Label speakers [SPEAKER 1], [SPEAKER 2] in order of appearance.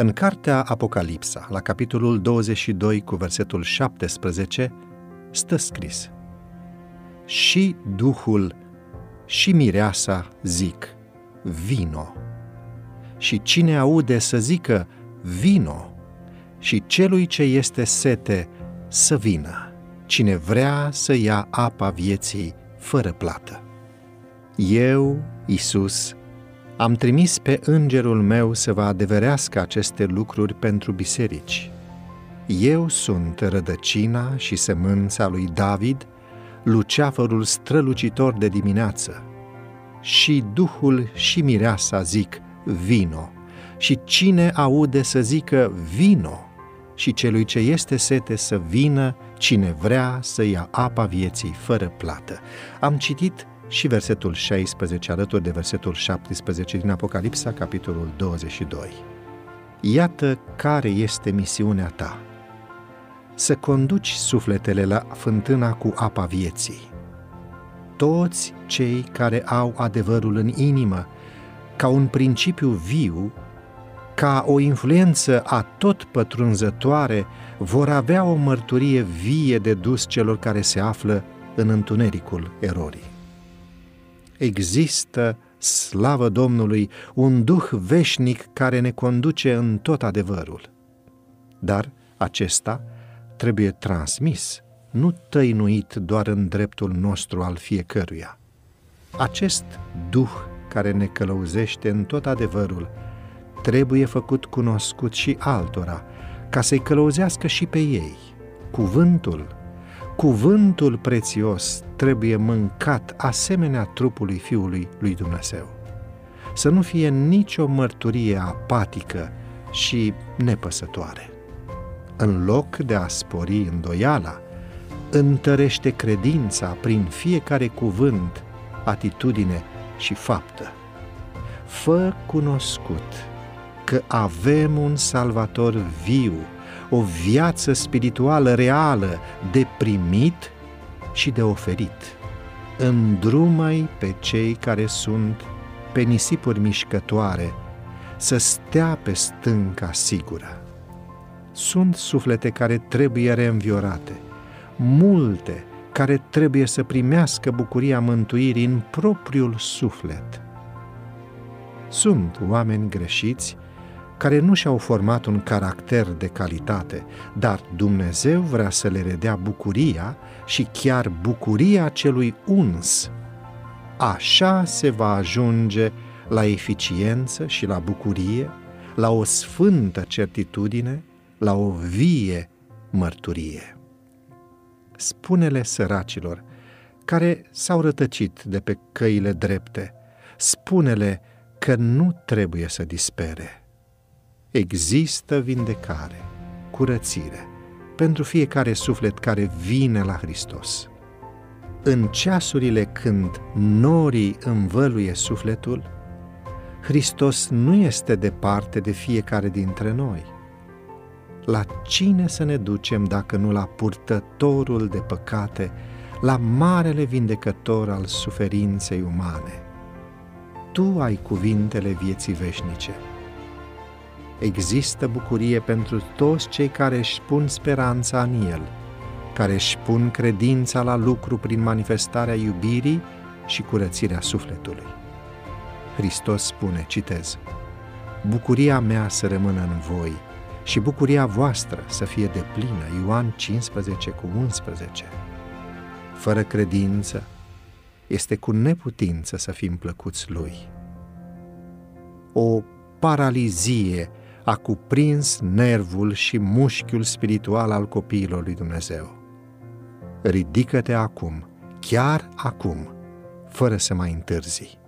[SPEAKER 1] În cartea Apocalipsa, la capitolul 22 cu versetul 17, stă scris Și Duhul și Mireasa zic, vino. Și cine aude să zică, vino. Și celui ce este sete, să vină. Cine vrea să ia apa vieții fără plată. Eu, Isus, am trimis pe îngerul meu să vă adeverească aceste lucruri pentru biserici. Eu sunt rădăcina și semânța lui David, luceafărul strălucitor de dimineață. Și Duhul și Mireasa zic, vino, și cine aude să zică, vino, și celui ce este sete să vină, cine vrea să ia apa vieții fără plată. Am citit și versetul 16 alături de versetul 17 din Apocalipsa, capitolul 22. Iată care este misiunea ta. Să conduci sufletele la fântâna cu apa vieții. Toți cei care au adevărul în inimă, ca un principiu viu, ca o influență a tot pătrunzătoare, vor avea o mărturie vie de dus celor care se află în întunericul erorii există, slavă Domnului, un duh veșnic care ne conduce în tot adevărul. Dar acesta trebuie transmis, nu tăinuit doar în dreptul nostru al fiecăruia. Acest duh care ne călăuzește în tot adevărul trebuie făcut cunoscut și altora, ca să-i călăuzească și pe ei. Cuvântul cuvântul prețios trebuie mâncat asemenea trupului Fiului lui Dumnezeu. Să nu fie nicio mărturie apatică și nepăsătoare. În loc de a spori îndoiala, întărește credința prin fiecare cuvânt, atitudine și faptă. Fă cunoscut că avem un salvator viu, o viață spirituală reală de primit și de oferit. Îndrumai pe cei care sunt pe nisipuri mișcătoare să stea pe stânca sigură. Sunt suflete care trebuie reînviorate, multe care trebuie să primească bucuria mântuirii în propriul suflet. Sunt oameni greșiți care nu și-au format un caracter de calitate, dar Dumnezeu vrea să le redea bucuria și chiar bucuria celui uns. Așa se va ajunge la eficiență și la bucurie, la o sfântă certitudine, la o vie mărturie. Spune-le săracilor care s-au rătăcit de pe căile drepte, spune-le că nu trebuie să dispere există vindecare, curățire pentru fiecare suflet care vine la Hristos. În ceasurile când norii învăluie sufletul, Hristos nu este departe de fiecare dintre noi. La cine să ne ducem dacă nu la purtătorul de păcate, la marele vindecător al suferinței umane? Tu ai cuvintele vieții veșnice există bucurie pentru toți cei care își pun speranța în El, care își pun credința la lucru prin manifestarea iubirii și curățirea sufletului. Hristos spune, citez, Bucuria mea să rămână în voi și bucuria voastră să fie de plină, Ioan 15 cu 11. Fără credință, este cu neputință să fim plăcuți Lui. O paralizie a cuprins nervul și mușchiul spiritual al copiilor lui Dumnezeu. Ridică-te acum, chiar acum, fără să mai întârzi.